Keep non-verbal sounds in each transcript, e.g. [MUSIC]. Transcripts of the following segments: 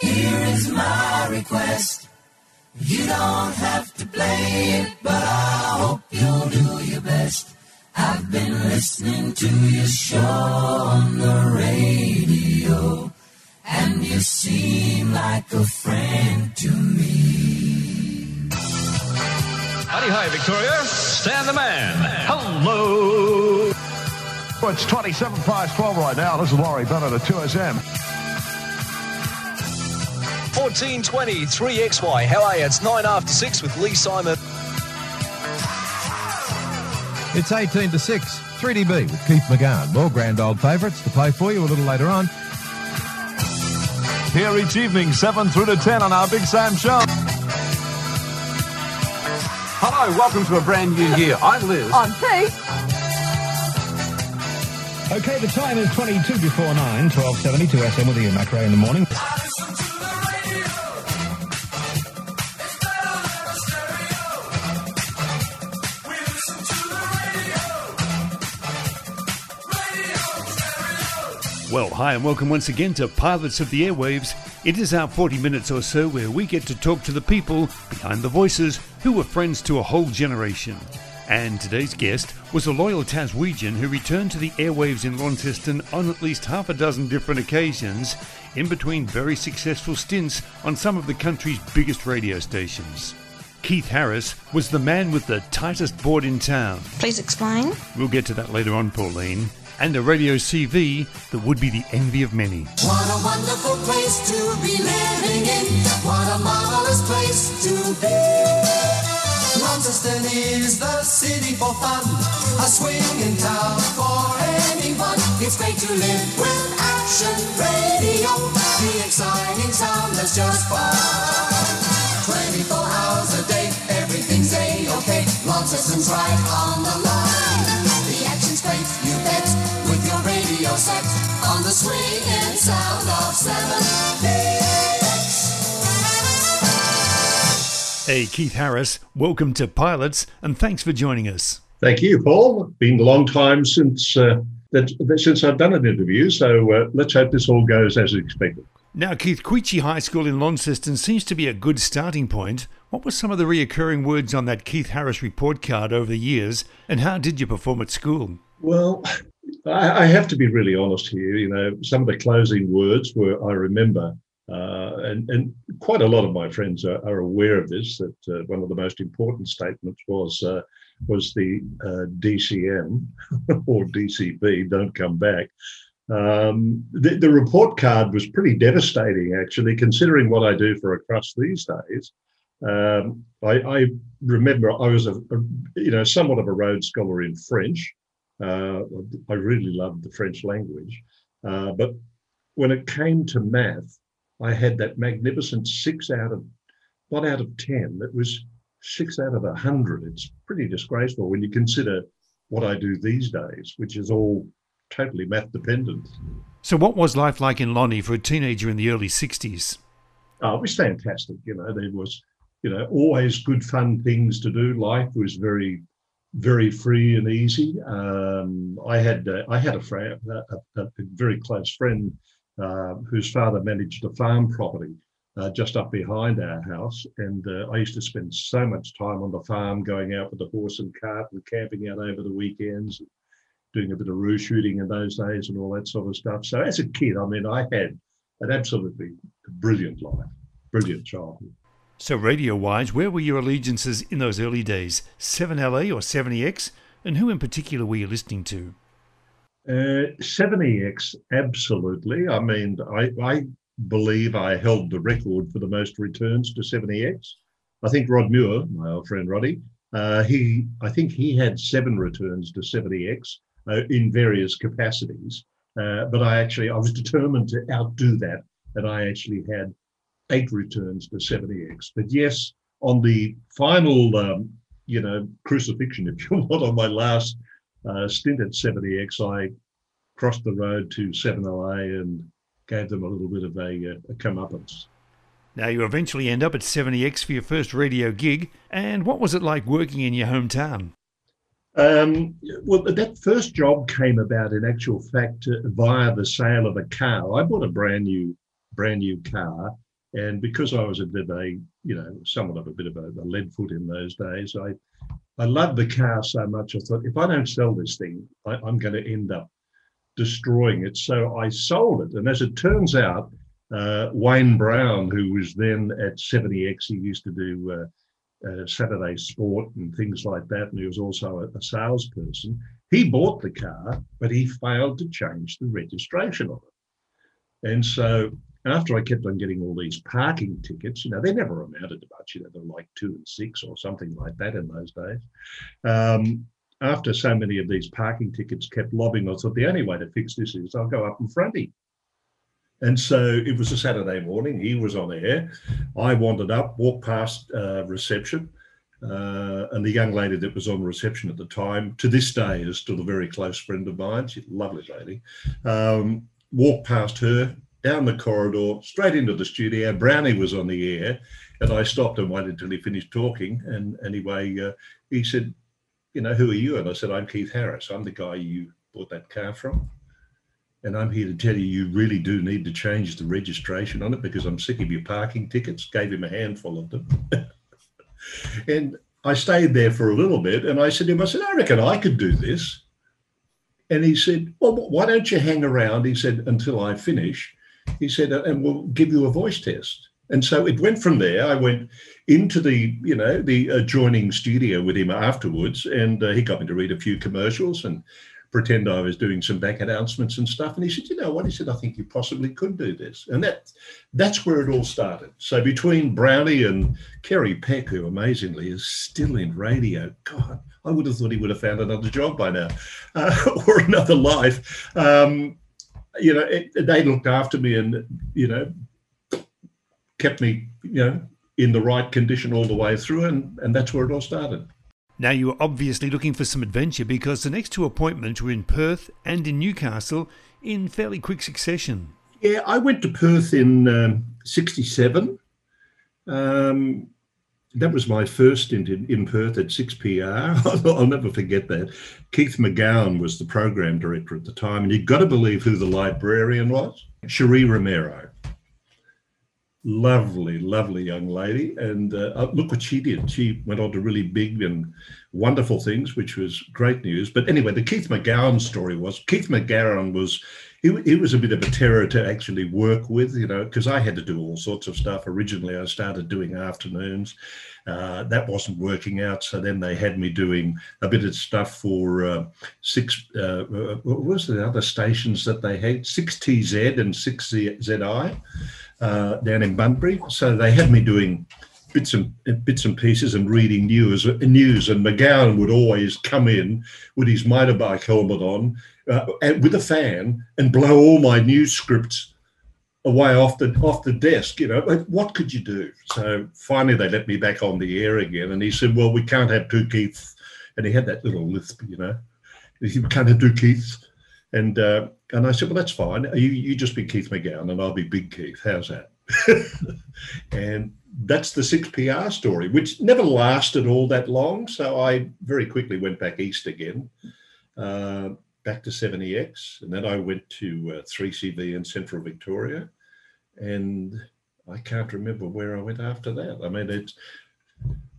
Here is my request. You don't have to play it, but I hope you'll do your best. I've been listening to your show on the radio, and you seem like a friend to me. Howdy, hi, Victoria. Stan the man. Hello. It's 27 past 12 right now. This is Laurie Bennett at 2SM. 1420 3XY. How are you? It's 9 after 6 with Lee Simon. It's 18 to 6. 3DB with Keith McGahn. More grand old favourites to play for you a little later on. Here each evening, 7 through to 10 on our Big Sam Show. Hello, welcome to a brand new year. I'm Liz. I'm Pete. Okay, the time is 22 before 9, 1272 SM with Ian Macrae in the morning. Well, hi, and welcome once again to Pilots of the Airwaves. It is our 40 minutes or so where we get to talk to the people behind the voices who were friends to a whole generation. And today's guest was a loyal Taswegian who returned to the airwaves in Launceston on at least half a dozen different occasions, in between very successful stints on some of the country's biggest radio stations. Keith Harris was the man with the tightest board in town. Please explain. We'll get to that later on, Pauline. And a radio CV that would be the envy of many. What a wonderful place to be living in. What a marvelous place to be. Launceston is the city for fun. A swinging town for anyone. It's great to live with Action Radio. The exciting sound that's just fun. 24 hours a day, everything's a-okay. Launceston's right on the line. Set on the swinging sound of 7 Hey, Keith Harris, welcome to Pilots, and thanks for joining us. Thank you, Paul. Been a long time since uh, that, that- since I've done an interview, so uh, let's hope this all goes as expected. Now, Keith, Queechy High School in Launceston seems to be a good starting point. What were some of the reoccurring words on that Keith Harris report card over the years, and how did you perform at school? Well, I, I have to be really honest here. You know, some of the closing words were I remember, uh, and and quite a lot of my friends are, are aware of this. That uh, one of the most important statements was uh, was the uh, DCM [LAUGHS] or DCB, don't come back. Um, the, the report card was pretty devastating, actually, considering what I do for a crust these days. Um, I, I remember I was a, a you know somewhat of a Rhodes scholar in French. Uh, I really loved the French language, uh, but when it came to math, I had that magnificent six out of not out of ten. It was six out of a hundred. It's pretty disgraceful when you consider what I do these days, which is all totally math dependent. So, what was life like in Lonnie for a teenager in the early 60s? Oh, it was fantastic. You know, there was, you know, always good fun things to do. Life was very, very free and easy. Um, I had uh, I had a, friend, a, a, a very close friend uh, whose father managed a farm property uh, just up behind our house, and uh, I used to spend so much time on the farm, going out with the horse and cart and camping out over the weekends, doing a bit of roo shooting in those days and all that sort of stuff. So as a kid, I mean, I had an absolutely brilliant life, brilliant childhood. So, radio wise, where were your allegiances in those early days? 7LA or 7EX? And who in particular were you listening to? Uh, 7EX, absolutely. I mean, I, I believe I held the record for the most returns to 7EX. I think Rod Muir, my old friend Roddy, uh, he, I think he had seven returns to 7EX uh, in various capacities. Uh, but I actually, I was determined to outdo that, and I actually had eight returns to 7EX. But yes, on the final, um, you know, crucifixion, if you [LAUGHS] want, on my last uh, stint at 7EX, I crossed the road to 7LA and gave them a little bit of a, uh, a comeuppance. Now, you eventually end up at 7EX for your first radio gig. And what was it like working in your hometown? Um, well, that first job came about in actual fact uh, via the sale of a car. I bought a brand new, brand new car And because I was a bit of a, you know, somewhat of a bit of a, a lead foot in those days, I, I loved the car so much. I thought, if I don't sell this thing, I, I'm going to end up destroying it. So I sold it. And as it turns out, uh, Wayne Brown, who was then at 7EX, he used to do uh, uh, Saturday Sport and things like that. And he was also a, a salesperson. He bought the car, but he failed to change the registration of it. And so after I kept on getting all these parking tickets, you know, they never amounted to much, you know, they're like two and six or something like that in those days. Um, after so many of these parking tickets kept lobbing, I thought the only way to fix this is I'll go up in front of him. And so it was a Saturday morning. He was on air. I wandered up, walked past uh, reception, uh, and the young lady that was on reception at the time, to this day, is still a very close friend of mine. She's a lovely lady. Um, walked past her, down the corridor, straight into the studio. Brownie was on the air, and I stopped and waited until he finished talking. And anyway, uh, he said, "You know, who are you?" And I said, "I'm Keith Harris. I'm the guy you bought that car from." And I'm here to tell you, you really do need to change the registration on it because I'm sick of your parking tickets. Gave him a handful of them. [LAUGHS] and I stayed there for a little bit and I said to him, I said, I reckon I could do this. And he said, Well, why don't you hang around? He said, until I finish he said, and we'll give you a voice test. And so it went from there. I went into the, you know, the adjoining studio with him afterwards, and uh, he got me to read a few commercials and pretend I was doing some back announcements and stuff. And he said, you know what? He said, I think you possibly could do this. And that that's where it all started. So between Brownie and Kerry Peck, who amazingly is still in radio, God, I would have thought he would have found another job by now uh, [LAUGHS] or another life. Um, you know, it, they looked after me and, you know, kept me, you know, in the right condition all the way through. And, and that's where it all started. Now, you were obviously looking for some adventure because the next two appointments were in Perth and in Newcastle in fairly quick succession. Yeah, I went to Perth in um, 67. Um, that was my first stint in, in Perth at 6PR. [LAUGHS] I'll never forget that. Keith McGowan was the program director at the time, and you've got to believe who the librarian was Cherie Romero. Lovely, lovely young lady. And uh, uh, look what she did. She went on to really big and wonderful things, which was great news. But anyway, the Keith McGowan story was Keith McGowan was he, he was a bit of a terror to actually work with, you know, because I had to do all sorts of stuff. Originally, I started doing afternoons. Uh, that wasn't working out. So then they had me doing a bit of stuff for uh, six, uh what was the other stations that they had? 6TZ and 6ZI uh, down in Bunbury. So they had me doing bits and bits and pieces and reading news news and McGowan would always come in with his motorbike helmet on uh, with a fan and blow all my news scripts away off the off the desk. You know, what could you do? So finally, they let me back on the air again, and he said, "Well, we can't have two Keiths," and he had that little lisp, you know. He "We can't have two Keiths," and uh, and I said, "Well, that's fine. You you just be Keith McGowan, and I'll be Big Keith. How's that?" [LAUGHS] and that's the six PR story, which never lasted all that long. So I very quickly went back east again. Uh, back to 7EX, and then I went to uh, 3CV in Central Victoria, and I can't remember where I went after that. I mean, it's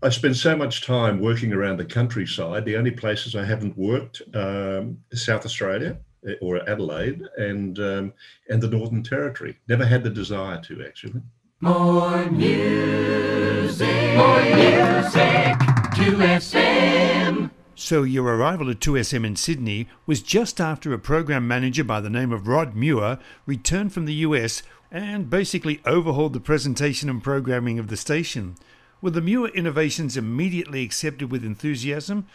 I spent so much time working around the countryside. The only places I haven't worked um, South Australia eh, or Adelaide and um, and the Northern Territory. Never had the desire to actually. More music, more music, 2SM. So your arrival at 2SM in Sydney was just after a program manager by the name of Rod Muir returned from the US and basically overhauled the presentation and programming of the station. Were the Muir innovations immediately accepted with enthusiasm,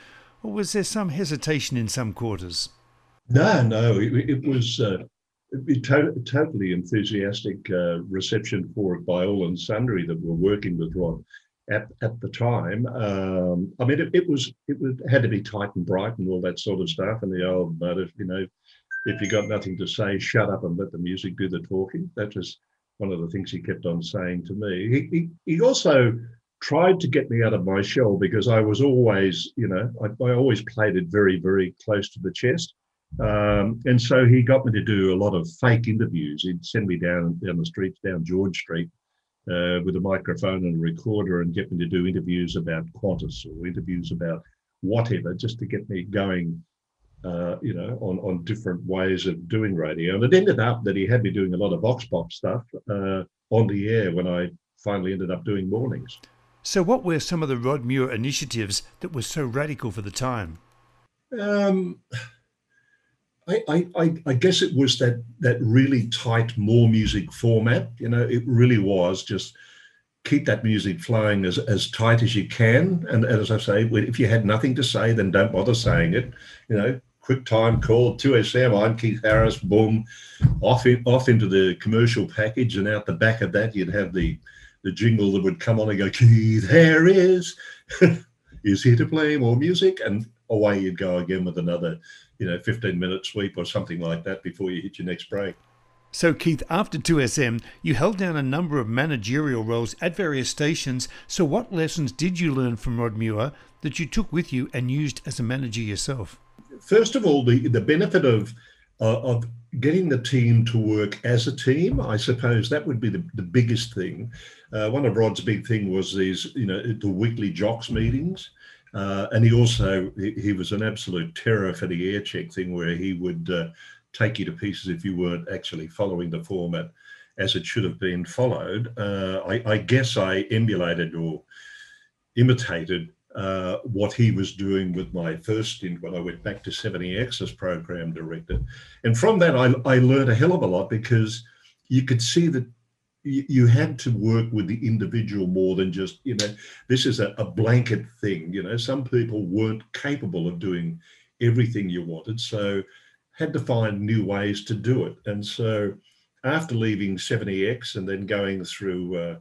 or was there some hesitation in some quarters? No, no, it, it was uh, it, to- totally enthusiastic uh, reception for it by all and sundry that were working with Rod at, at the time. Um, I mean, it, it, was it had to be tight and bright and all that sort of stuff. And the old motive, you know, if you got nothing to say, shut up and let the music do the talking. That was one of the things he kept on saying to me. He, he, he also tried to get me out of my shell because I was always, you know, I, I always played it very, very close to the chest. Um, and so he got me to do a lot of fake interviews. He'd send me down down the streets, down George Street, uh, with a microphone and a recorder and get me to do interviews about Qantas or interviews about whatever, just to get me going, uh, you know, on, on different ways of doing radio. And it ended up that he had me doing a lot of Vox Pop stuff uh, on the air when I finally ended up doing mornings. So, what were some of the Rod Muir initiatives that were so radical for the time? Um, I, I, I guess it was that that really tight more music format. You know, it really was just keep that music flowing as, as tight as you can. And as I say, if you had nothing to say, then don't bother saying it. You know, quick time call, 2SM, I'm Keith Harris, boom, off in, off into the commercial package. And out the back of that, you'd have the, the jingle that would come on and go, Keith Harris [LAUGHS] is here to play more music. And away you'd go again with another, you know, 15 minute sweep or something like that before you hit your next break. So, Keith, after 2SM, you held down a number of managerial roles at various stations. So, what lessons did you learn from Rod Muir that you took with you and used as a manager yourself? First of all, the, the benefit of uh, of getting the team to work as a team, I suppose that would be the, the biggest thing. Uh, one of Rod's big thing was these, you know, the weekly jocks meetings. Uh, and he also he, he, was an absolute terror for the air check thing where he would uh, take you to pieces if you weren't actually following the format as it should have been followed. Uh, I, I, guess I emulated or imitated uh, what he was doing with my first stint when I went back to 7EX as program director. And from that, I, I learned a hell of a lot because you could see that you had to work with the individual more than just you know this is a, a, blanket thing you know. Some people weren't capable of doing everything you wanted so had to find new ways to do it. And so after leaving 7EX and then going through uh,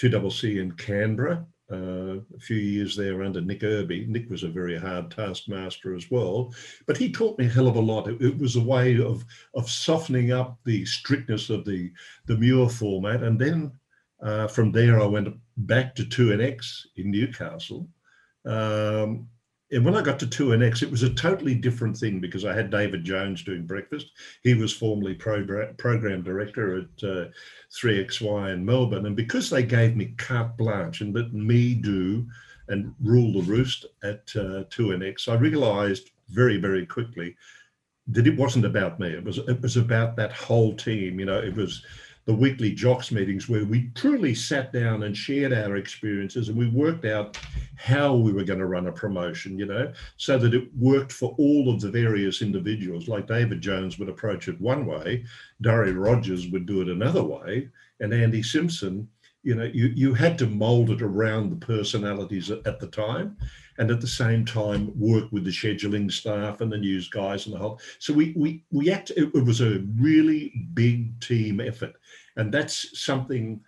2cc in canberra uh, a few years there under Nick Irby. Nick was a very hard taskmaster as well, but he taught me a hell of a lot. It, it, was a way of of softening up the strictness of the the Muir format, and then uh, from there I went back to 2NX in Newcastle. Um, and when I got to 2NX, it was a totally different thing because I had David Jones doing breakfast. He was formerly program, program director at uh, 3XY in Melbourne. And because they gave me carte blanche and let me do and rule the roost at uh, 2NX, I realized very, very quickly that it wasn't about me. It was it was about that whole team. You know, it was the weekly jocks meetings where we truly sat down and shared our experiences and we worked out how we were going to run a promotion, you know, so that it worked for all of the various individuals. Like David Jones would approach it one way, Durry Rogers would do it another way, and Andy Simpson, you know, you, you had to mold it around the personalities at, the time and at the same time work with the scheduling staff and the news guys and the whole. So we we we act. It, it was a really big team effort, and that's something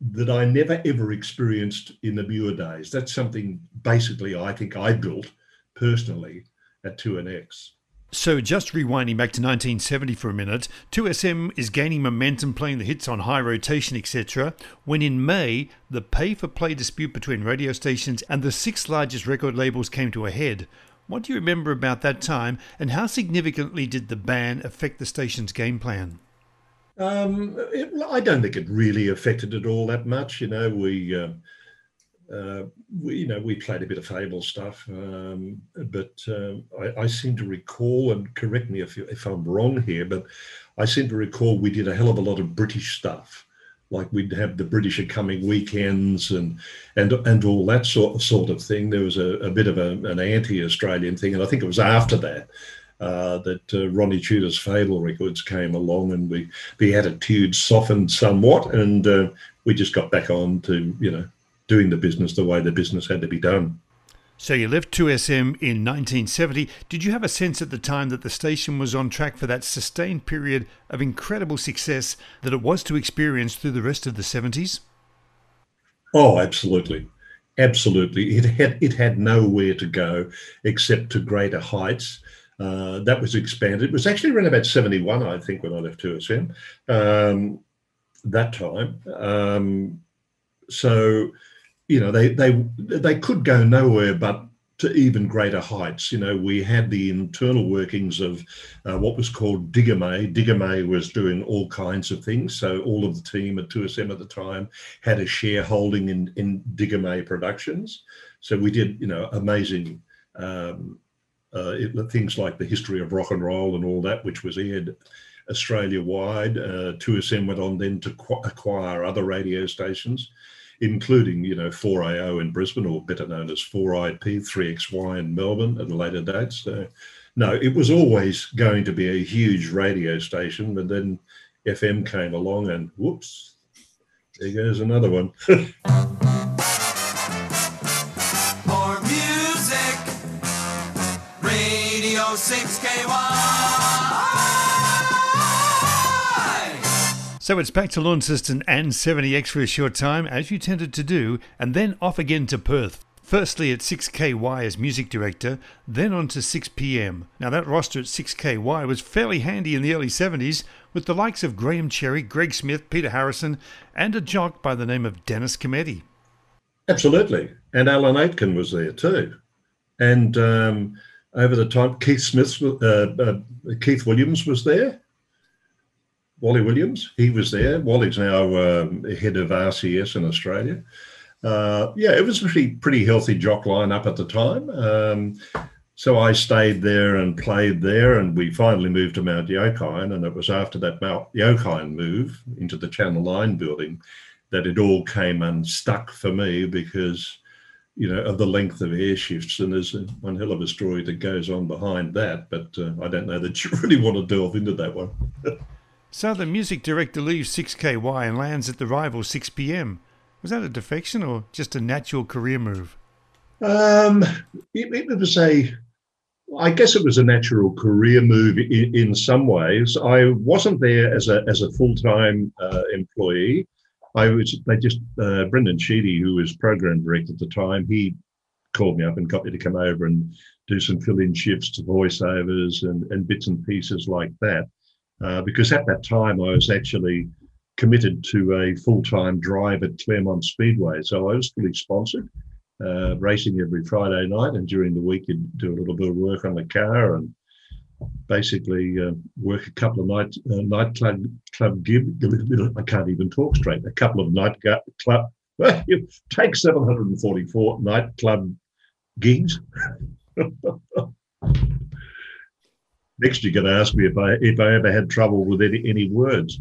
that I never ever experienced in the Muir days. That's something basically I think I built personally at 2NX. So, just rewinding back to 1970 for a minute, 2SM is gaining momentum, playing the hits on high rotation, etc. When in May, the pay for play dispute between radio stations and the six largest record labels came to a head. What do you remember about that time, and how significantly did the ban affect the station's game plan? Um, it, I don't think it really affected it all that much. You know, we. Uh, uh, we, you know, we played a bit of fable stuff, um, but uh, I, I, seem to recall, and correct me if, if I'm wrong here, but I seem to recall we did a hell of a lot of British stuff. Like we'd have the British are coming weekends and and and all that sort of, sort of thing. There was a, a bit of a, an anti-Australian thing, and I think it was after that uh, that uh, Ronnie Tudor's Fable records came along, and we the attitude softened somewhat, and uh, we just got back on to you know doing the business the way the business had to be done. So you left 2SM in 1970. Did you have a sense at the time that the station was on track for that sustained period of incredible success that it was to experience through the rest of the 70s? Oh, absolutely. Absolutely. It had it had nowhere to go except to greater heights. Uh, that was expanded. It was actually around about 71, I think, when I left 2SM. Um, that time. Um, so you know, they they they could go nowhere but to even greater heights. You know, we had the internal workings of uh, what was called Digame. Digame was doing all kinds of things. So all of the team at 2SM at the time had a shareholding in, in Digame Productions. So we did, you know, amazing um, uh, it, things like the history of rock and roll and all that, which was aired Australia wide. Uh, 2SM went on then to qu- acquire other radio stations including, you know, 4AO in Brisbane, or better known as 4IP, 3XY in Melbourne at a later date. So, no, it was always going to be a huge radio station, but then FM came along and whoops, there goes another one. [LAUGHS] More music, Radio 6KY. So it's back to Launceston and 7EX for a short time, as you tended to do, and then off again to Perth. Firstly at 6KY as music director, then on to 6pm. Now that roster at 6KY was fairly handy in the early 70s, with the likes of Graham Cherry, Greg Smith, Peter Harrison, and a jock by the name of Dennis Cometti. Absolutely. And Alan Aitken was there too. And um, over the time, Keith Smith, uh, uh, Keith Williams was there. Wally Williams, he was there. Wally's now um, head of RCS in Australia. Uh, yeah, it was a pretty, pretty healthy jock lineup at the time. Um, so I stayed there and played there, and we finally moved to Mount Yokine. And it was after that Mount Yokine move into the Channel Nine building that it all came unstuck for me because, you know, of the length of air shifts. And there's one hell of a story that goes on behind that, but uh, I don't know that you [LAUGHS] really want to delve into that one. [LAUGHS] So the music director leaves 6KY and lands at the rival 6pm. Was that a defection or just a natural career move? Um, it, it, was a, I guess it was a natural career move in, in some ways. I wasn't there as a as a full time uh, employee. I was. They just uh, Brendan Sheedy, who was program director at the time, he called me up and got me to come over and do some fill in shifts, to voiceovers, and and bits and pieces like that. Uh, because at that time I was actually committed to a full-time drive at Claremont Speedway. So I was fully sponsored, uh, racing every Friday night, and during the week you'd do a little bit of work on the car and basically uh, work a couple of night uh, nightclub club gig. I can't even talk straight. A couple of night club. Well, [LAUGHS] you take 744 nightclub gigs. [LAUGHS] Next, you're going to ask me if I if I ever had trouble with any, any words.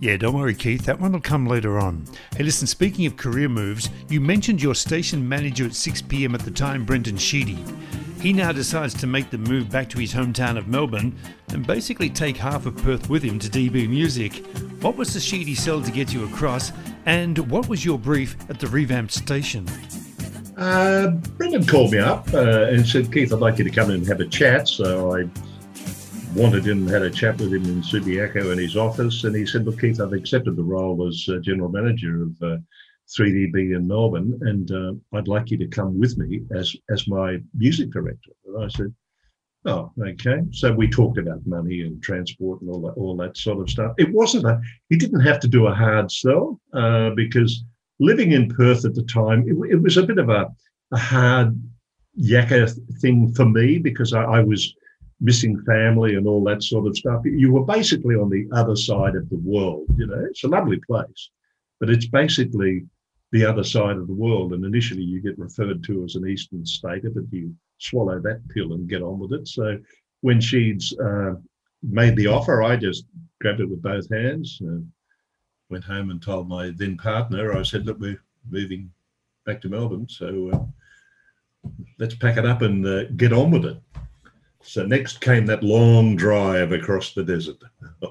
Yeah, don't worry, Keith. That one will come later on. Hey, listen, speaking of career moves, you mentioned your station manager at 6 pm at the time, Brendan Sheedy. He now decides to make the move back to his hometown of Melbourne and basically take half of Perth with him to DB Music. What was the Sheedy sell to get you across, and what was your brief at the revamped station? Uh, Brendan called me up uh, and said, Keith, I'd like you to come in and have a chat. So I wanted him, had a chat with him in Subiaco in his office, and he said, "Look, Keith, I've accepted the role as uh, general manager of uh, 3DB in Melbourne, and uh, I'd like you to come with me as as my music director." And I said, "Oh, okay." So we talked about money and transport and all that all that sort of stuff. It wasn't a he didn't have to do a hard sell uh, because living in Perth at the time, it, it was a bit of a, a hard yakka thing for me because I, I was missing family and all that sort of stuff. You were basically on the other side of the world. You know, it's a lovely place, but it's basically the other side of the world. And initially, you get referred to as an Eastern stater, but you swallow that pill and get on with it. So when she's uh, made the offer, I just grabbed it with both hands. Uh, went home and told my then partner, I said, "Look, we're moving back to Melbourne, so." Uh, let's pack it up and uh, get on with it. So next came that long drive across the desert. [LAUGHS]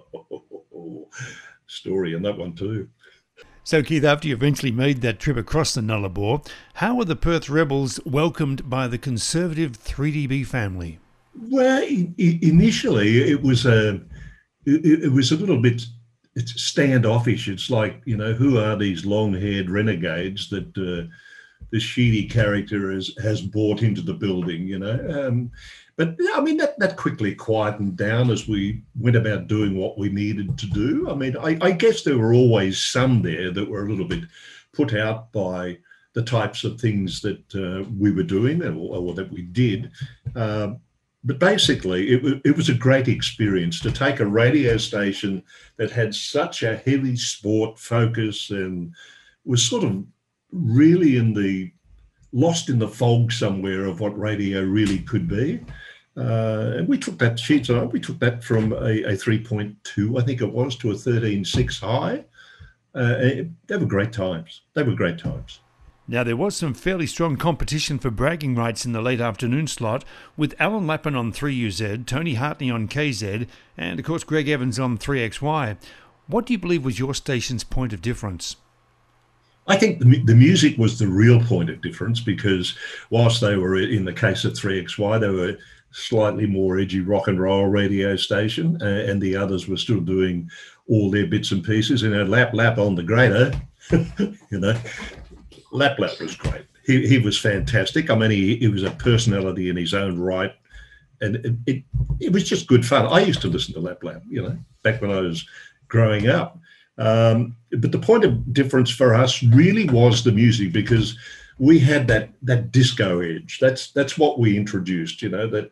Story in that one too. So, Keith, after you eventually made that trip across the Nullarbor, how were the Perth Rebels welcomed by the conservative 3DB family? Well, initially it was a it, was a little bit it's standoffish. It's like you know who are these long-haired renegades that uh, the Sheedy character has has brought into the building? You know, um, but I mean, that, that quickly quietened down as we went about doing what we needed to do. I mean, I, I guess there were always some there that were a little bit put out by the types of things that uh, we were doing or, or that we did. Um, but basically, it, w- it was a great experience to take a radio station that had such a heavy sport focus and was sort of really in the lost in the fog somewhere of what radio really could be. Uh, and we took that sheets on. We took that from a, a 3.2, I think it was, to a 13.6 high. Uh, they were great times. They were great times. Now, there was some fairly strong competition for bragging rights in the late afternoon slot, with Alan Lappin on 3UZ, Tony Hartney on KZ, and of course Greg Evans on 3XY. What do you believe was your station's point of difference? I think the, the music was the real point of difference because whilst they were in the case of 3XY, they were slightly more edgy rock and roll radio station, uh, and the others were still doing all their bits and pieces. And a lap lap on the grader, [LAUGHS] you know, lap lap was great. He, he was fantastic. I mean, he, he was a personality in his own right, and it, it, it was just good fun. I used to listen to lap lap, you know, back when I was growing up. Um, but the point of difference for us really was the music because we had that that disco edge. That's that's what we introduced. You know that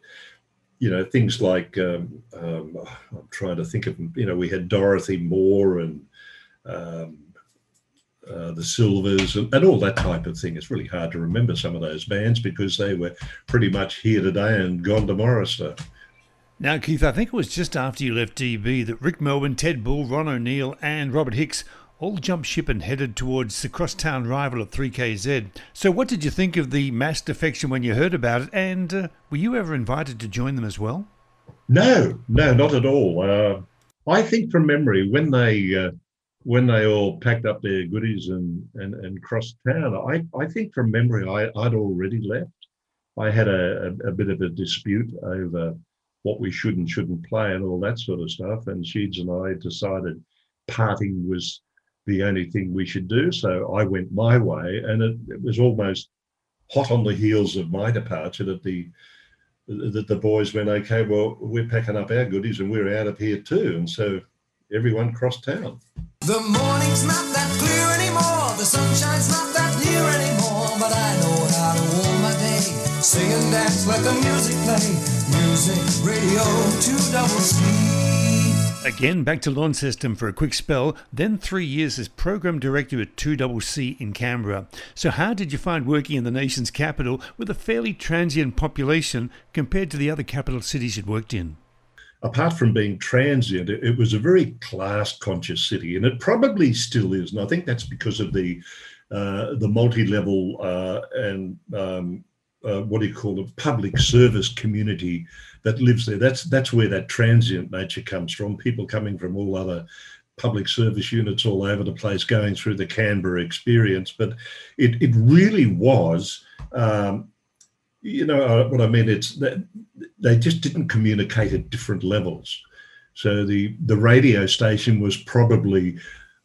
you know things like um, um, I'm trying to think of you know we had Dorothy Moore and um, uh, the Sylvers and, and, all that type of thing. It's really hard to remember some of those bands because they were pretty much here today and gone tomorrow. So. Now, Keith, I think it was just after you left DB that Rick Melbourne, Ted Bull, Ron O'Neill, and Robert Hicks all jumped ship and headed towards the crosstown rival of 3KZ. So, what did you think of the mass defection when you heard about it? And uh, were you ever invited to join them as well? No, no, not at all. Uh, I think from memory, when they uh, when they all packed up their goodies and and, and crossed town, I, I think from memory, I, I'd already left. I had a, a, a bit of a dispute over what we should and shouldn't play and all that sort of stuff. And Sheeds and I decided parting was the only thing we should do. So I went my way, and it, it was almost hot on the heels of my departure that the that the boys went, okay, well, we're packing up our goodies and we're out of here too. And so everyone crossed town. The morning's not that clear anymore, the sunshine's not that near anymore, but I know how to warm my day. Sing and dance, let the music play. Music Radio 2 Double C. Again, back to Launceston for a quick spell, then three years as Program Director at 2CC in Canberra. So, how did you find working in the nation's capital with a fairly transient population compared to the other capital cities you'd worked in? Apart from being transient, it, was a very class conscious city, and it probably still is. And I think that's because of the uh, the multi-level uh, and um, uh, what do you call it, public service community that lives there. That's that's where that transient nature comes from. People coming from all other public service units all over the place, going through the Canberra experience. But it it really was. Um, you know uh, what I mean? It's that they just didn't communicate at different levels. So the the radio station was probably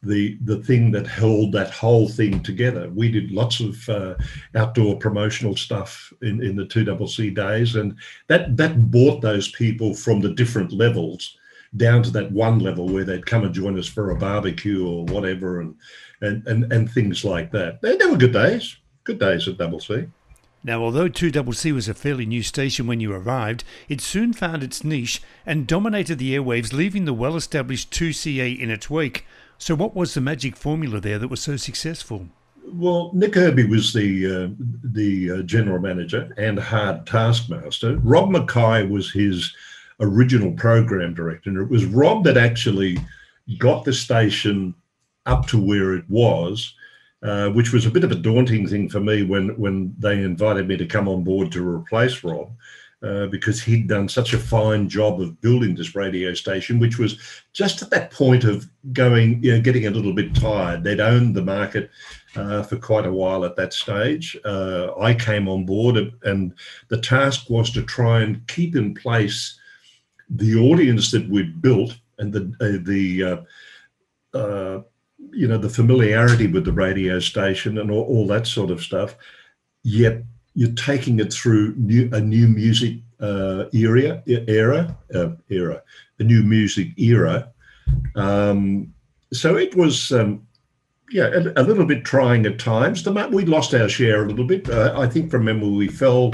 the the thing that held that whole thing together. We did lots of uh, outdoor promotional stuff in, in the two double C days, and that that brought those people from the different levels down to that one level where they'd come and join us for a barbecue or whatever, and and and, and things like that. They, they were good days, good days at double C. Now, although 2CC was a fairly new station when you arrived, it soon found its niche and dominated the airwaves, leaving the well established 2CA in its wake. So, what was the magic formula there that was so successful? Well, Nick Irby was the uh, the uh, general manager and hard taskmaster. Rob Mackay was his original program director, and it was Rob that actually got the station up to where it was, uh, which was a bit of a daunting thing for me when when they invited me to come on board to replace Rob. Uh, because he'd done such a fine job of building this radio station, which was just at that point of going, you know, getting a little bit tired. They'd owned the market uh, for quite a while at that stage. Uh, I came on board, and the task was to try and keep in place the audience that we'd built and the uh, the uh, you know the familiarity with the radio station and all, all that sort of stuff. Yet you're taking it through new, a new music uh, era, era, uh, era, a new music era. Um, so it was, um, yeah, a, a, little bit trying at times. The we lost our share a little bit. Uh, I think from memory we fell.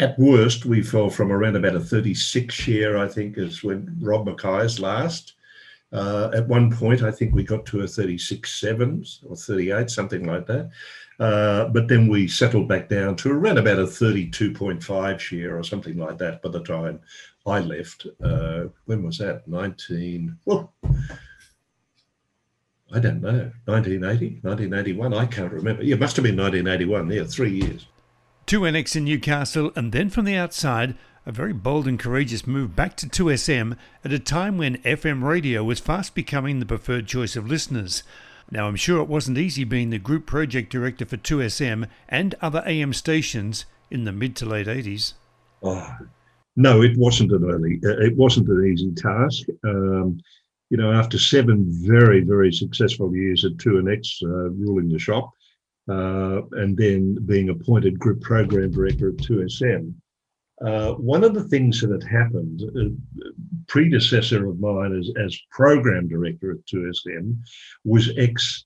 At worst, we fell from around about a 36 share. I think is when Rob Mackay's last. Uh, at one point, I think we got to a 36 sevens or 38, something like that. Uh, but then we settled back down to around about a 32.5 share or something like that by the time I left. Uh, when was that? 19. Well, I don't know, 1980, 1981, I can't remember. Yeah, it must have been 1981, yeah, three years. 2NX in Newcastle, and then from the outside, a very bold and courageous move back to 2SM at a time when FM radio was fast becoming the preferred choice of listeners. Now, I'm sure it wasn't easy being the group project director for 2SM and other AM stations in the mid to late 80s. Oh, no, it wasn't an early, uh, it wasn't an easy task. Um, you know, after seven very, very successful years at 2NX, uh, ruling the shop, uh, and then being appointed group program director at 2SM, uh, one of the things that had happened, a uh, predecessor of mine as, as program director at 2SM was ex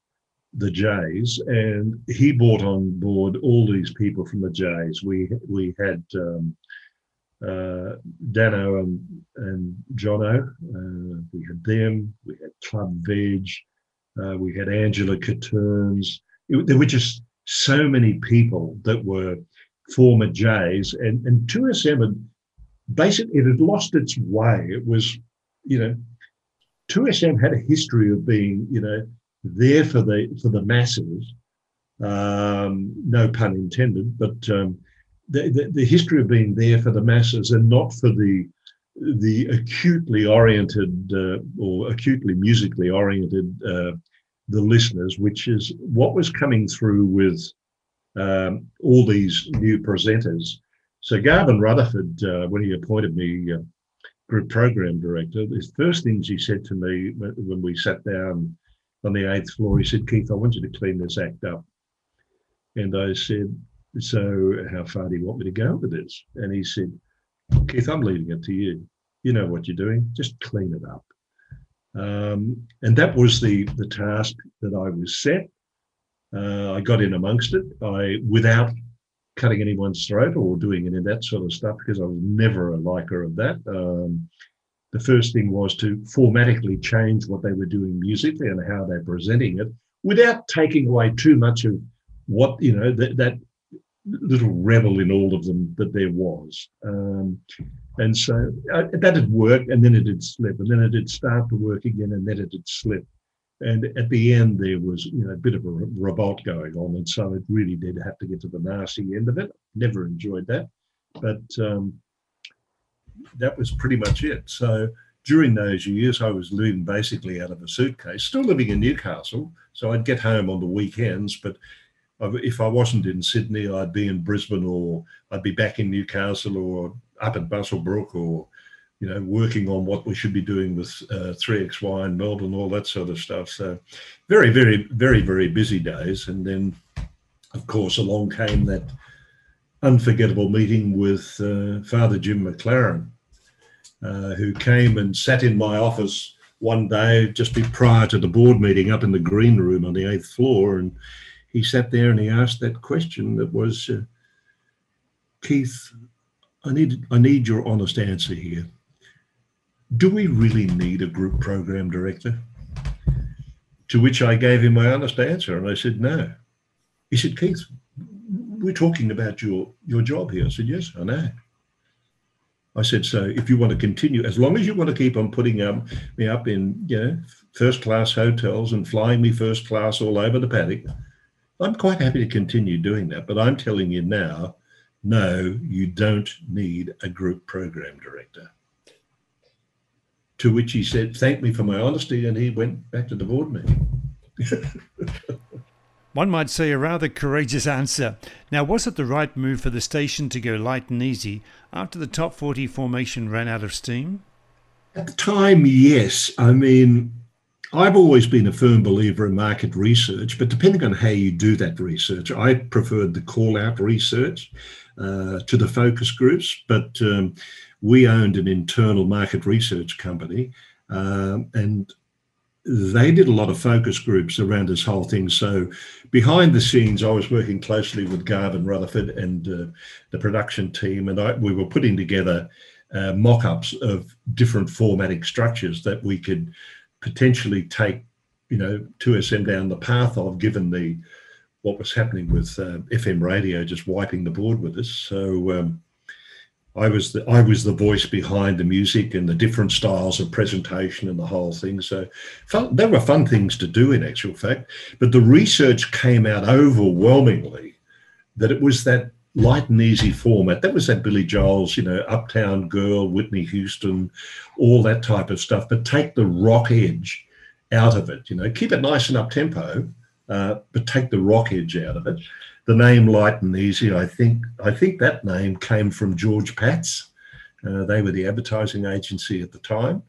the Jays, and he brought on board all these people from the Jays. We we had um, uh, Dano and, and Jono. Uh, we had them. We had Club Veg. Uh, we had Angela Catterns. It, there were just so many people that were former Jays, and and 2SM had basically it had lost its way. It was, you know, 2SM had a history of being, you know, there for the for the masses. Um, no pun intended, but um, the, the, the, history of being there for the masses and not for the the acutely oriented uh, or acutely musically oriented uh, the listeners, which is what was coming through with um, all these new presenters. So Garvin Rutherford, uh, when he appointed me uh, group program director, the first things he said to me when we sat down on the eighth floor, he said, "Keith, I want you to clean this act up." And I said, so how far do you want me to go with this? And he said, Keith, I'm leaving it to you. You know what you're doing. Just clean it up. Um, and that was the the task that I was set. Uh, I got in amongst it. I without cutting anyone's throat or doing any of that sort of stuff because I was never a liker of that. Um, the first thing was to formatically change what they were doing musically and how they're presenting it without taking away too much of what you know that, that little rebel in all of them that there was. Um, and so uh, that had worked, and then it did slip, and then it did start to work again, and then it did slip. And at the end, there was you know a bit of a revolt going on, and so it really did have to get to the nasty end of it. Never enjoyed that, but um, that was pretty much it. So during those years, I was living basically out of a suitcase, still living in Newcastle. So I'd get home on the weekends, but if I wasn't in Sydney, I'd be in Brisbane or I'd be back in Newcastle or up at Muswellbrook or, you know, working on what we should be doing with uh, 3XY in Melbourne, all that sort of stuff. So very, very, very, very busy days. And then, of course, along came that unforgettable meeting with uh, Father Jim McLaren, uh, who came and sat in my office one day just prior to the board meeting up in the green room on the eighth floor. And he sat there and he asked that question that was, uh, Keith, I need I need your honest answer here. Do we really need a group program director? To which I gave him my honest answer, and I said no. He said, Keith, we're talking about your your job here. I said, yes, I know. I said, so if you want to continue, as long as you want to keep on putting um, me up in you know first class hotels and flying me first class all over the paddock, I'm quite happy to continue doing that, but I'm telling you now, no, you don't need a group program director. To which he said, Thank me for my honesty, and he went back to the board meeting. [LAUGHS] One might say a rather courageous answer. Now, was it the right move for the station to go light and easy after the top 40 formation ran out of steam? At the time, yes. I mean, I've always been a firm believer in market research, but depending on how you do that research, I preferred the call out research uh, to the focus groups. But um, we owned an internal market research company, um, and they did a lot of focus groups around this whole thing. So behind the scenes, I was working closely with Garvin Rutherford and uh, the production team, and I, we were putting together uh, mock-ups of different formatting structures that we could potentially take, you know, 2SM down the path of, given the what was happening with uh, FM radio just wiping the board with us. So um, I was the I was the voice behind the music and the different styles of presentation and the whole thing. So fun, there were fun things to do in actual fact. But the research came out overwhelmingly that it was that light and easy format. That was that Billy Joel's, you know, Uptown Girl, Whitney Houston, all that type of stuff. But take the rock edge out of it. You know, keep it nice and up tempo, uh, but take the rock edge out of it. The name Light and Easy, I think, I think that name came from George Patz. Uh, they were the advertising agency at the time,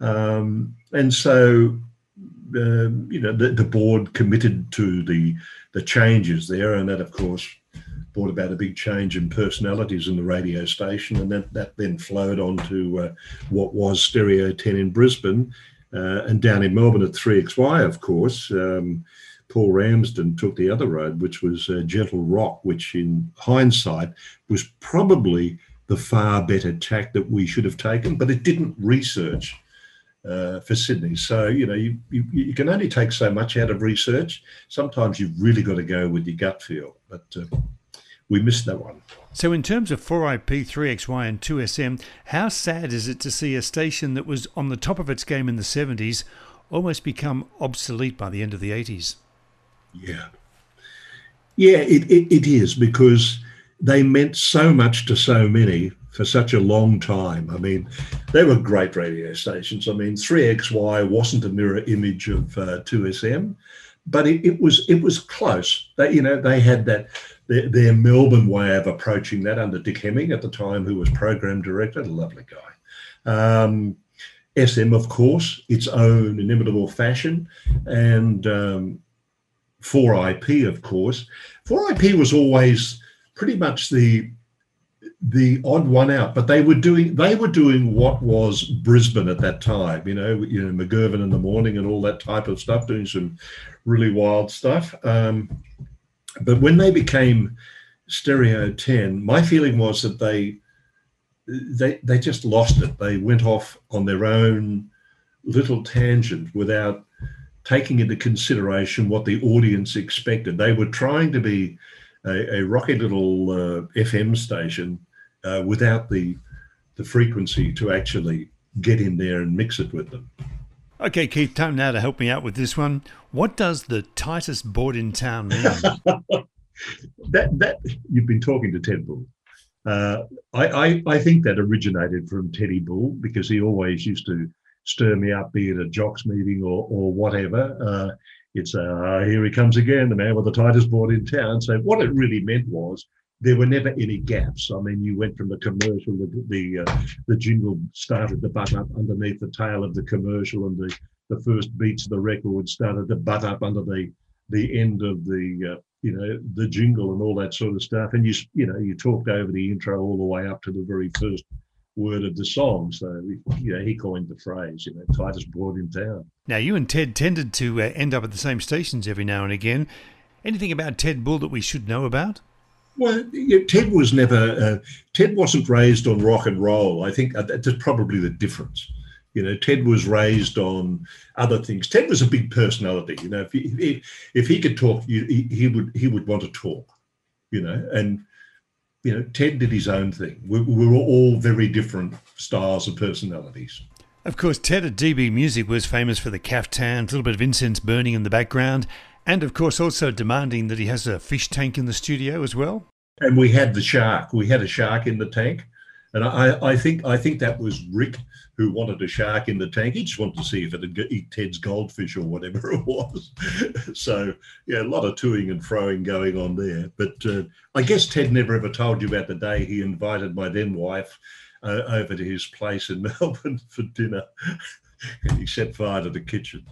um, and so um, you know the, the board committed to the the changes there, and that of course brought about a big change in personalities in the radio station, and that, that then flowed on to uh, what was Stereo 10 in Brisbane uh, and down in Melbourne at 3XY, of course. Um, Paul Ramsden took the other road, which was uh, Gentle Rock, which in hindsight was probably the far better tack that we should have taken, but it didn't research uh, for Sydney. So, you know, you, you, you, can only take so much out of research. Sometimes you've really got to go with your gut feel. But uh, we missed that one. So, in terms of 4IP, 3XY, and 2SM, how sad is it to see a station that was on the top of its game in the 70s almost become obsolete by the end of the 80s? Yeah. Yeah, it, it, it is because they meant so much to so many for such a long time. I mean, they were great radio stations. I mean, 3XY wasn't a mirror image of uh, 2SM, but it, it was it was close. They, you know, they had that their, their Melbourne way of approaching that under Dick Hemming at the time, who was program director, a lovely guy. Um, SM, of course, its own inimitable fashion, and um, 4IP, of course. 4IP was always pretty much the the odd one out, but they were doing they were doing what was Brisbane at that time, you know, you know, McGurven in the morning and all that type of stuff, doing some really wild stuff. Um, but when they became Stereo 10, my feeling was that they they they just lost it. They went off on their own little tangent without taking into consideration what the audience expected. They were trying to be a, a rocky little uh, FM station uh, without the the frequency to actually get in there and mix it with them. Okay, Keith, time now to help me out with this one. What does the tightest board in town mean? [LAUGHS] that that you've been talking to Ted Bull. Uh, I, I, I think that originated from Teddy Bull because he always used to stir me up, be it a jocks meeting or or whatever. Uh, it's uh, here he comes again, the man with the tightest board in town. So what it really meant was there were never any gaps. I mean, you went from the commercial, the the, uh, the jingle started to butt up underneath the tail of the commercial, and the, the first beats of the record started to butt up under the the end of the uh, you know the jingle and all that sort of stuff. And you you know you talked over the intro all the way up to the very first word of the song. So you know he coined the phrase, you know, tightest board in town. Now you and Ted tended to uh, end up at the same stations every now and again. Anything about Ted Bull that we should know about? Well, Ted was never. Uh, Ted wasn't raised on rock and roll. I think uh, that's probably the difference. You know, Ted was raised on other things. Ted was a big personality. You know, if he if, if he could talk, he, he would he would want to talk. You know, and you know, Ted did his own thing. We, we were all very different styles of personalities. Of course, Ted at DB Music was famous for the caftans, a little bit of incense burning in the background, and of course, also demanding that he has a fish tank in the studio as well. And we had the shark. We had a shark in the tank, and I, I think I think that was Rick who wanted a shark in the tank. He just wanted to see if it would eat Ted's goldfish or whatever [LAUGHS] it was. so yeah, a lot of toing and froing going on there. But uh, I guess Ted never ever told you about the day he invited my then wife uh, over to his place in [LAUGHS] Melbourne for dinner, and [LAUGHS] he set fire to the kitchen.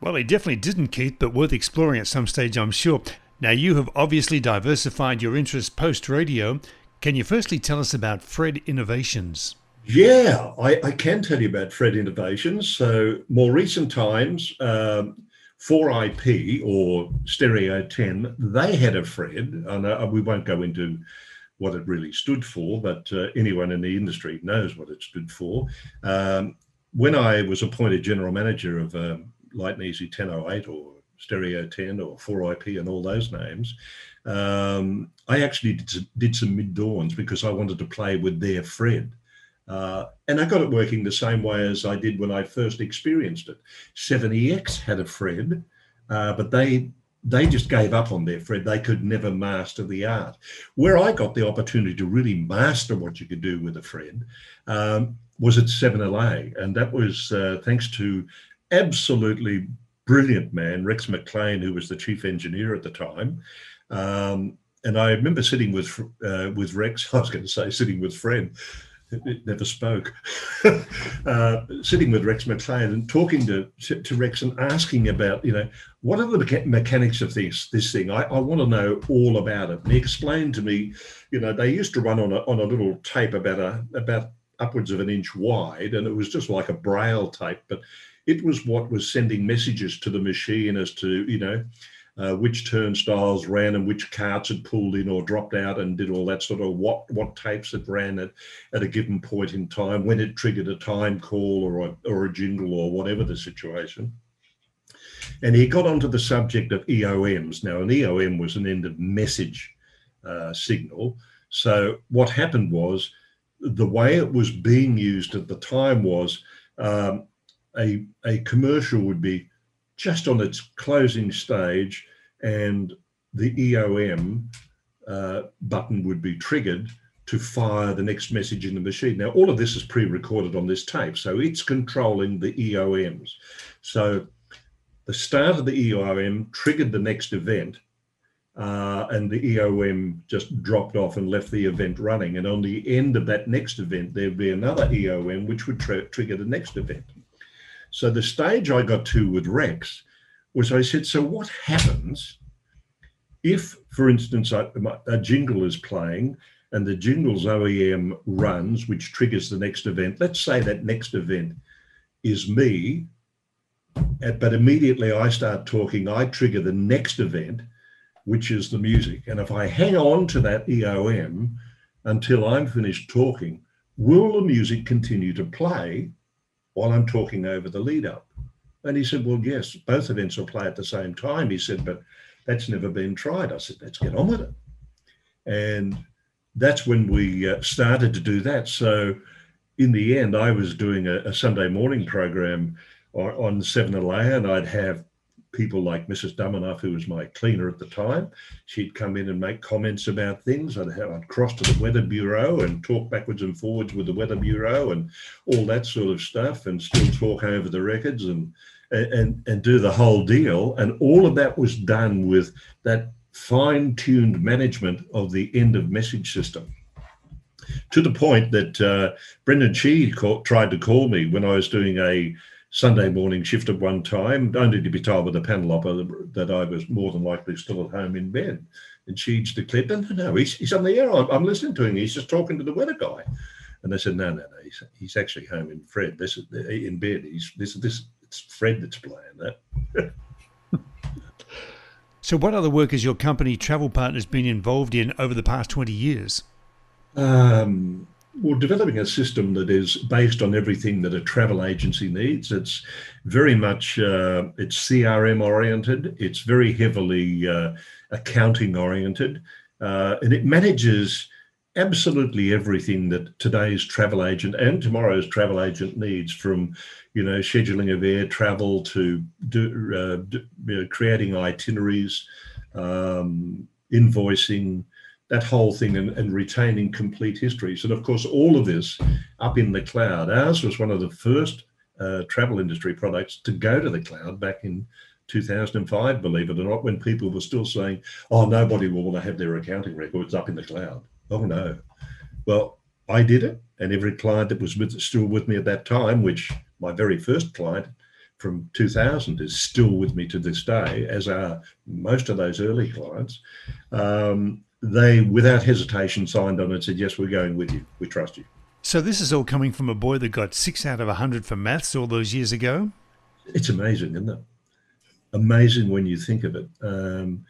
Well, he definitely didn't, Keith, but worth exploring at some stage, I'm sure. Now, you have obviously diversified your interests post radio. Can you firstly tell us about Fred Innovations? Yeah, I, I, can tell you about Fred Innovations. So, more recent times, um, 4IP or Stereo 10, they had a Fred, and uh, we won't go into what it really stood for, but uh, anyone in the industry knows what it stood for. Um, when I was appointed general manager of um, Light and Easy 1008 or Stereo 10 or 4IP and all those names, um, I actually did, did some mid dawns because I wanted to play with their Fred. Uh, and I got it working the same way as I did when I first experienced it. 7EX had a Fred, uh, but they they just gave up on their Fred. They could never master the art. Where I got the opportunity to really master what you could do with a Fred um, was at 7LA, and that was uh, thanks to absolutely brilliant man Rex McLean, who was the chief engineer at the time. Um, and I remember sitting with uh, with Rex. [LAUGHS] I was going to say sitting with Fred, [LAUGHS] never spoke. [LAUGHS] uh, sitting with Rex McLean and talking to, to, to Rex and asking about, you know, what are the mecha- mechanics of this this thing? I, I want to know all about it. And he explained to me, you know, they used to run on a on a little tape about a about upwards of an inch wide, and it was just like a braille tape, but it was what was sending messages to the machine as to, you know, uh, which turnstiles ran and which carts had pulled in or dropped out and did all that sort of what what tapes it ran at, at a given point in time when it triggered a time call or a, or a jingle or whatever the situation. And he got onto the subject of EOMs. Now, an EOM was an end of message uh, signal. So what happened was the way it was being used at the time was um, a, a commercial would be just on its closing stage, and the EOM uh, button would be triggered to fire the next message in the machine. Now, all of this is pre recorded on this tape, so it's controlling the EOMs. So, the start of the EOM triggered the next event, uh, and the EOM just dropped off and left the event running. And on the end of that next event, there'd be another EOM which would trigger the next event. So the stage I got to with Rex was I said, so what happens if, for instance, a, jingle is playing and the jingle's EOM runs, which triggers the next event. Let's say that next event is me, eh, but immediately I start talking, I trigger the next event, which is the music. And if I hang on to that EOM until I'm finished talking, will the music continue to play while I'm talking over the lead up? And he said, Well, yes, both events will play at the same time. He said, But that's never been tried. I said, Let's get on with it. And that's when we uh, started to do that. So, in the end, I was doing a, a Sunday morning program on, on 7LA, and I'd have people like Mrs. Dumanoff, who was my cleaner at the time. She'd come in and make comments about things. I'd, have, I'd cross to the Weather Bureau and talk backwards and forwards with the Weather Bureau and all that sort of stuff, and still talk over the records and and and do the whole deal. And all of that was done with that fine-tuned management of the end of message system. To the point that uh, Brendan Chee tried to call me when I was doing a Sunday morning shift at one time, only to be told by the panel operator that I was more than likely still at home in bed. And she'd declared, no, no, he's, he's on the air. I'm, I'm, listening to him. He's just talking to the weather guy. And they said, no, no, no, he's, he's actually home in Fred. This is in bed. He's this this it's Fred that's playing that. [LAUGHS] so, what other work has your company Travel Partners been involved in over the past twenty years? Um, well, developing a system that is based on everything that a travel agency needs. It's very much uh, it's CRM oriented. It's very heavily uh, accounting oriented, uh, and it manages absolutely everything that today's travel agent and tomorrow's travel agent needs, from you know scheduling of air travel to do, uh, do, you know, creating itineraries, um, invoicing that whole thing and, and, retaining complete histories. And of course, all of this up in the cloud. Ours was one of the first uh, travel industry products to go to the cloud back in 2005, believe it or not, when people were still saying, oh, nobody will want to have their accounting records up in the cloud. Oh, no. Well, I did it. And every client that was with, still with me at that time, which my very first client from 2000 is still with me to this day, as are most of those early clients. Um, they, without hesitation, signed on and said, "Yes, we're going with you. We trust you." So this is all coming from a boy that got six out of a hundred for maths all those years ago. It's amazing, isn't it? Amazing when you think of it. Um,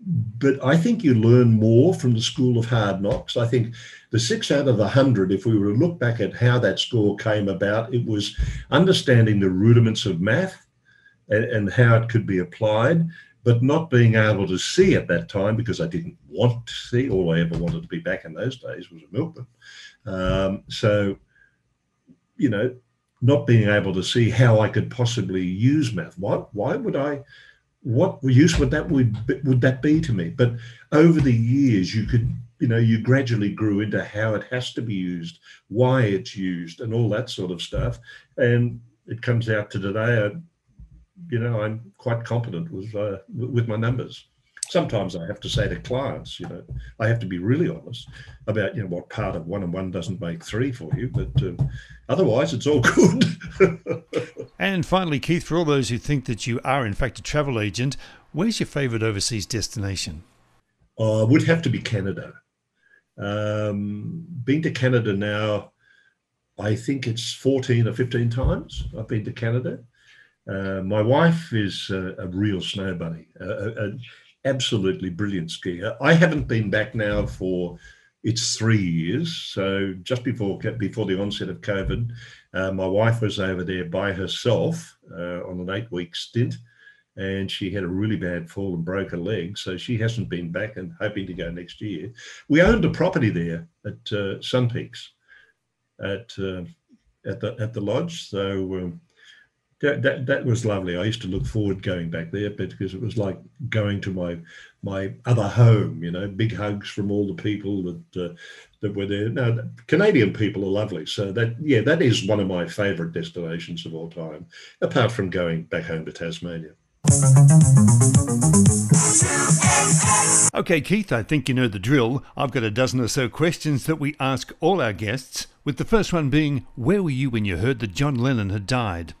but I think you learn more from the school of hard knocks. I think the six out of a hundred, if we were to look back at how that score came about, it was understanding the rudiments of math and, and how it could be applied, but not being able to see at that time because I didn't want to see. All I ever wanted to be back in those days was a milkman. Um, so, you know, not being able to see how I could possibly use math. Why, why would I? What use would that would would that be to me? But over the years, you could you know you gradually grew into how it has to be used, why it's used, and all that sort of stuff. And it comes out to today. I, you know, I'm quite competent with uh, with my numbers sometimes I have to say to clients, you know, I have to be really honest about, you know, what part of one and one doesn't make three for you, but um, otherwise it's all [LAUGHS] good. and finally, Keith, for all those who think that you are in fact a travel agent, where's your favourite overseas destination? Oh, would have to be Canada. Um, been to Canada now, I think it's 14 or 15 times I've been to Canada. Uh, my wife is a, a real snow bunny. Uh, absolutely brilliant skier. I haven't been back now for it's three years. So just before before the onset of COVID, uh, my wife was over there by herself uh, on an eight week stint, and she had a really bad fall and broke her leg. So she hasn't been back and hoping to go next year. We owned a property there at uh, Sun Peaks, at uh, at the at the lodge. So. Um, that, that, that was lovely. I used to look forward going back there because it was like going to my my other home. You know, big hugs from all the people that uh, that were there. Now, Canadian people are lovely, so that yeah, that is one of my favourite destinations of all time. Apart from going back home to Tasmania. Okay, Keith, I think you know the drill. I've got a dozen or so questions that we ask all our guests, with the first one being Where were you when you heard that John Lennon had died?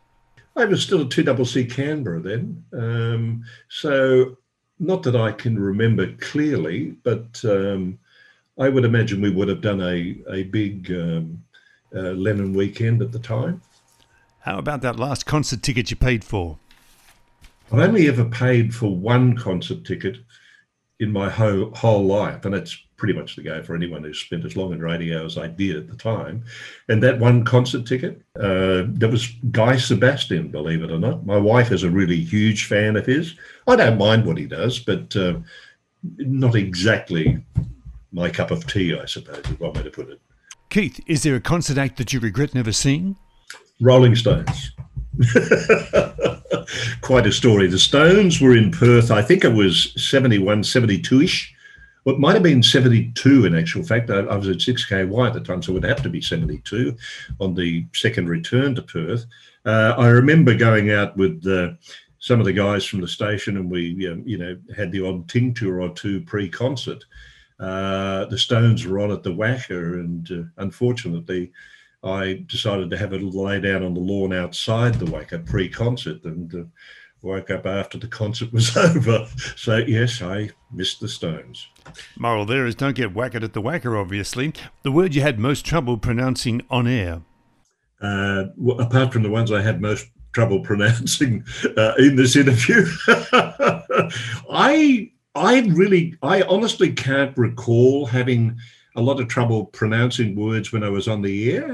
I was still at 2CC Canberra then. Um, so, not that I can remember clearly, but um, I would imagine we would have done a, a big um, uh, Lennon weekend at the time. How about that last concert ticket you paid for? I've only ever paid for one concert ticket in my whole, whole life, and it's pretty much the go for anyone who's spent as long in radio as I did at the time. And that one concert ticket, uh, that was Guy Sebastian, believe it or not. My wife is a really huge fan of his. I don't mind what he does, but uh, not exactly my cup of tea, I suppose, is one way to put it. Keith, is there a concert act that you regret never seeing? Rolling Stones. [LAUGHS] Quite a story. The Stones were in Perth, I think it was 71, 72 ish it might have been 72 in actual fact. I, I, was at 6KY at the time, so it would have to be 72 on the second return to Perth. Uh, I remember going out with uh, some of the guys from the station and we, you know, had the odd tincture or two pre-concert. Uh, the Stones were on at the WACA and uh, unfortunately I decided to have a little lay down on the lawn outside the WACA pre-concert and uh, woke up after the concert was [LAUGHS] over. So, yes, I missed the Stones. Moral there is don't get whacked at the WACA, obviously. The word you had most trouble pronouncing on air? Uh, well, apart from the ones I had most trouble [LAUGHS] pronouncing uh, in this interview, [LAUGHS] I, I really, I honestly can't recall having a lot of trouble pronouncing words when I was on the air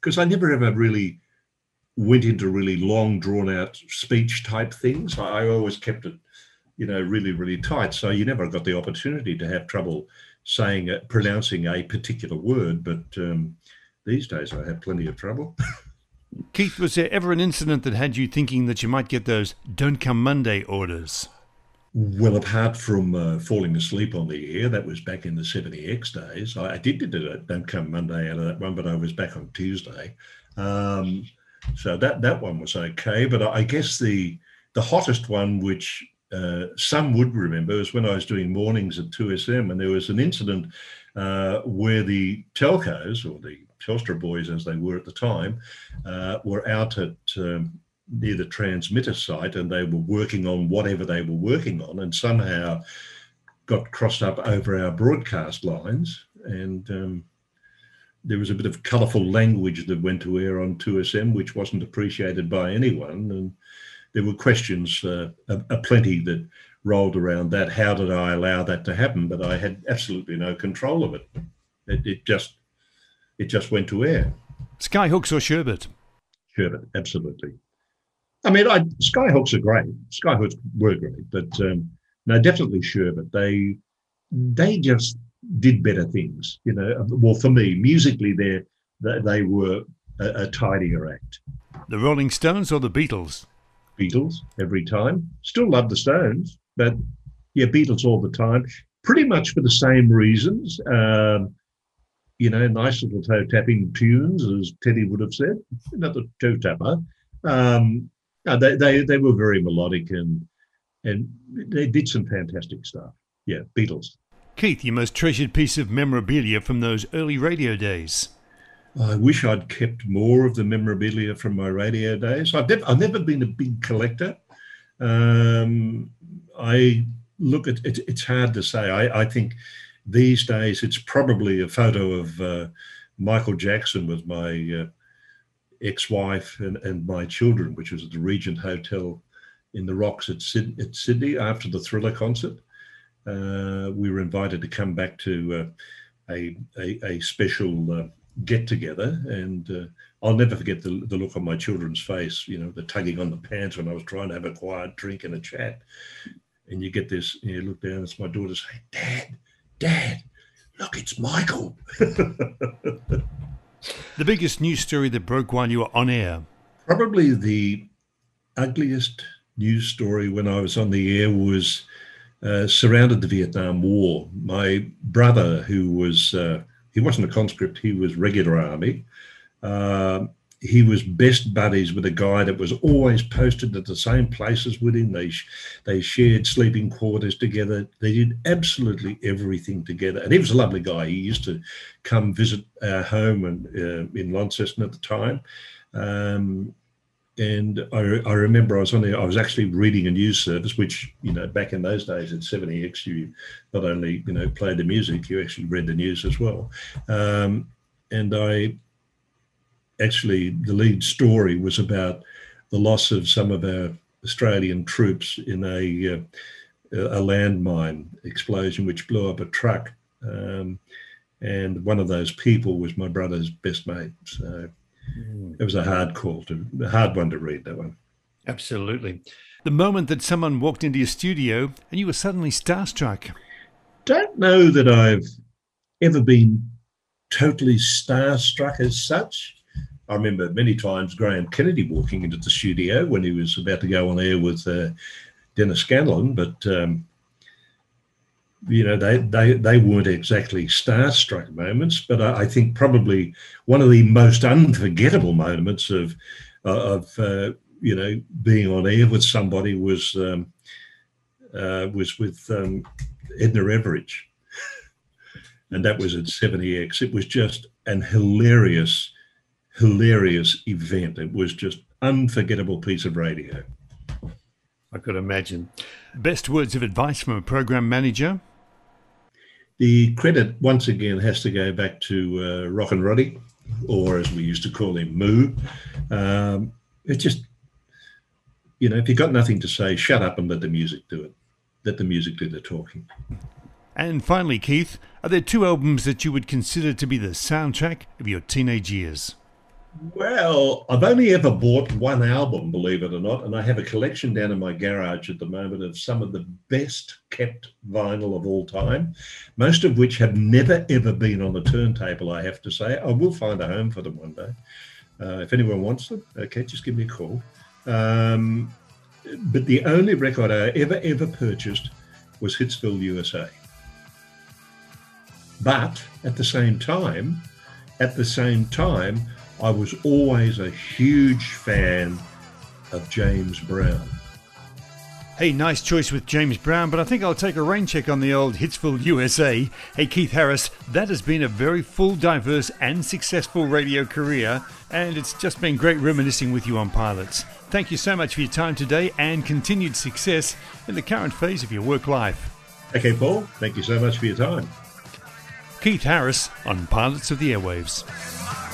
because um, I never ever really went into really long, drawn out speech type things. I, always kept it, you know, really, really tight. So you never got the opportunity to have trouble saying, uh, pronouncing a particular word. But um, these days I have plenty of trouble. [LAUGHS] Keith, was there ever an incident that had you thinking that you might get those don't come Monday orders? Well, apart from uh, falling asleep on the air, that was back in the 7EX days. I, I did do it, Don't Come Monday out of that one, but I was back on Tuesday. Um, so that that one was okay. But I guess the the hottest one, which uh, some would remember, was when I was doing mornings at 2SM, and there was an incident uh, where the telcos or the Telstra boys, as they were at the time, uh, were out at um, near the transmitter site, and they were working on whatever they were working on, and somehow got crossed up over our broadcast lines and. Um, there was a bit of colourful language that went to air on 2SM, which wasn't appreciated by anyone. And there were questions uh, aplenty that rolled around that. How did I allow that to happen? But I had absolutely no control of it. It, it just it just went to air. Skyhooks or Sherbet? Sherbet, absolutely. I mean, I, Skyhooks are great. Skyhooks were great, but um, no, definitely Sherbet. They they just did better things. You know, well for me, musically, they they were a, a tidier act. The Rolling Stones or the Beatles? Beatles every time. Still love the Stones, but yeah, Beatles all the time. Pretty much for the same reasons. Um, you know, nice little toe tapping tunes, as Teddy would have said. Another toe tapper. Um, they, they they were very melodic and and they did some fantastic stuff. Yeah, Beatles. Keith, your most treasured piece of memorabilia from those early radio days. I wish I'd kept more of the memorabilia from my radio days. I've I've never been a big collector. Um, I look at it, it's hard to say. I, I, think these days it's probably a photo of uh, Michael Jackson with my uh, ex-wife and, and my children, which was at the Regent Hotel in the Rocks at, at Sydney after the Thriller concert. Uh, we were invited to come back to uh, a, a, a special uh, get together, and uh, I'll never forget the, the look on my children's face. You know, the tugging on the pants when I was trying to have a quiet drink and a chat. And you get this, you look down, it's my daughter saying, "Dad, Dad, look, it's Michael." [LAUGHS] the biggest news story that broke while you were on air. Probably the ugliest news story when I was on the air was uh, surrounded the Vietnam War. My brother, who was uh, he wasn't a conscript, he was regular army. Uh, he was best buddies with a guy that was always posted at the same places with him. They they shared sleeping quarters together. They did absolutely everything together, and he was a lovely guy. He used to come visit our home and uh, in Launceston at the time. Um, and I, I, remember I was on there. I was actually reading a news service, which you know back in those days at 7EX, you not only you know played the music, you actually read the news as well. Um, and I actually the lead story was about the loss of some of our Australian troops in a uh, a landmine explosion which blew up a truck. Um, and one of those people was my brother's best mate. So it was a hard call to a hard one to read that one. Absolutely. The moment that someone walked into your studio and you were suddenly starstruck. Don't know that I've ever been totally starstruck as such. I remember many times Graham Kennedy walking into the studio when he was about to go on air with uh, Dennis Scanlon, but um, you know, they, they, they weren't exactly starstruck moments, but I, I think probably one of the most unforgettable moments of, uh, of uh, you know, being on air with somebody was um, uh, was with um, Edna Everage, [LAUGHS] and that was at 7EX. It was just an hilarious, hilarious event. It was just unforgettable piece of radio. I could imagine. Best words of advice from a program manager? The credit, once again, has to go back to uh, Rock and Roddy, or as we used to call him, Moo. Um, it's just, you know, if you've got nothing to say, shut up and let the music do it. Let the music do the talking. And finally, Keith, are there two albums that you would consider to be the soundtrack of your teenage years? Well, I've only ever bought one album, believe it or not, and I have a collection down in my garage at the moment of some of the best kept vinyl of all time, most of which have never ever been on the turntable, I have to say. I will find a home for them one day. Uh, if anyone wants them, okay, just give me a call. Um, but the only record I ever, ever purchased was Hitsville, USA. But at the same time, at the same time, I was always a huge fan of James Brown. Hey, nice choice with James Brown, but I think I'll take a rain check on the old Hitsville USA. Hey, Keith Harris, that has been a very full, diverse, and successful radio career, and it's just been great reminiscing with you on pilots. Thank you so much for your time today and continued success in the current phase of your work life. Okay, Paul, thank you so much for your time. Keith Harris on Pilots of the Airwaves.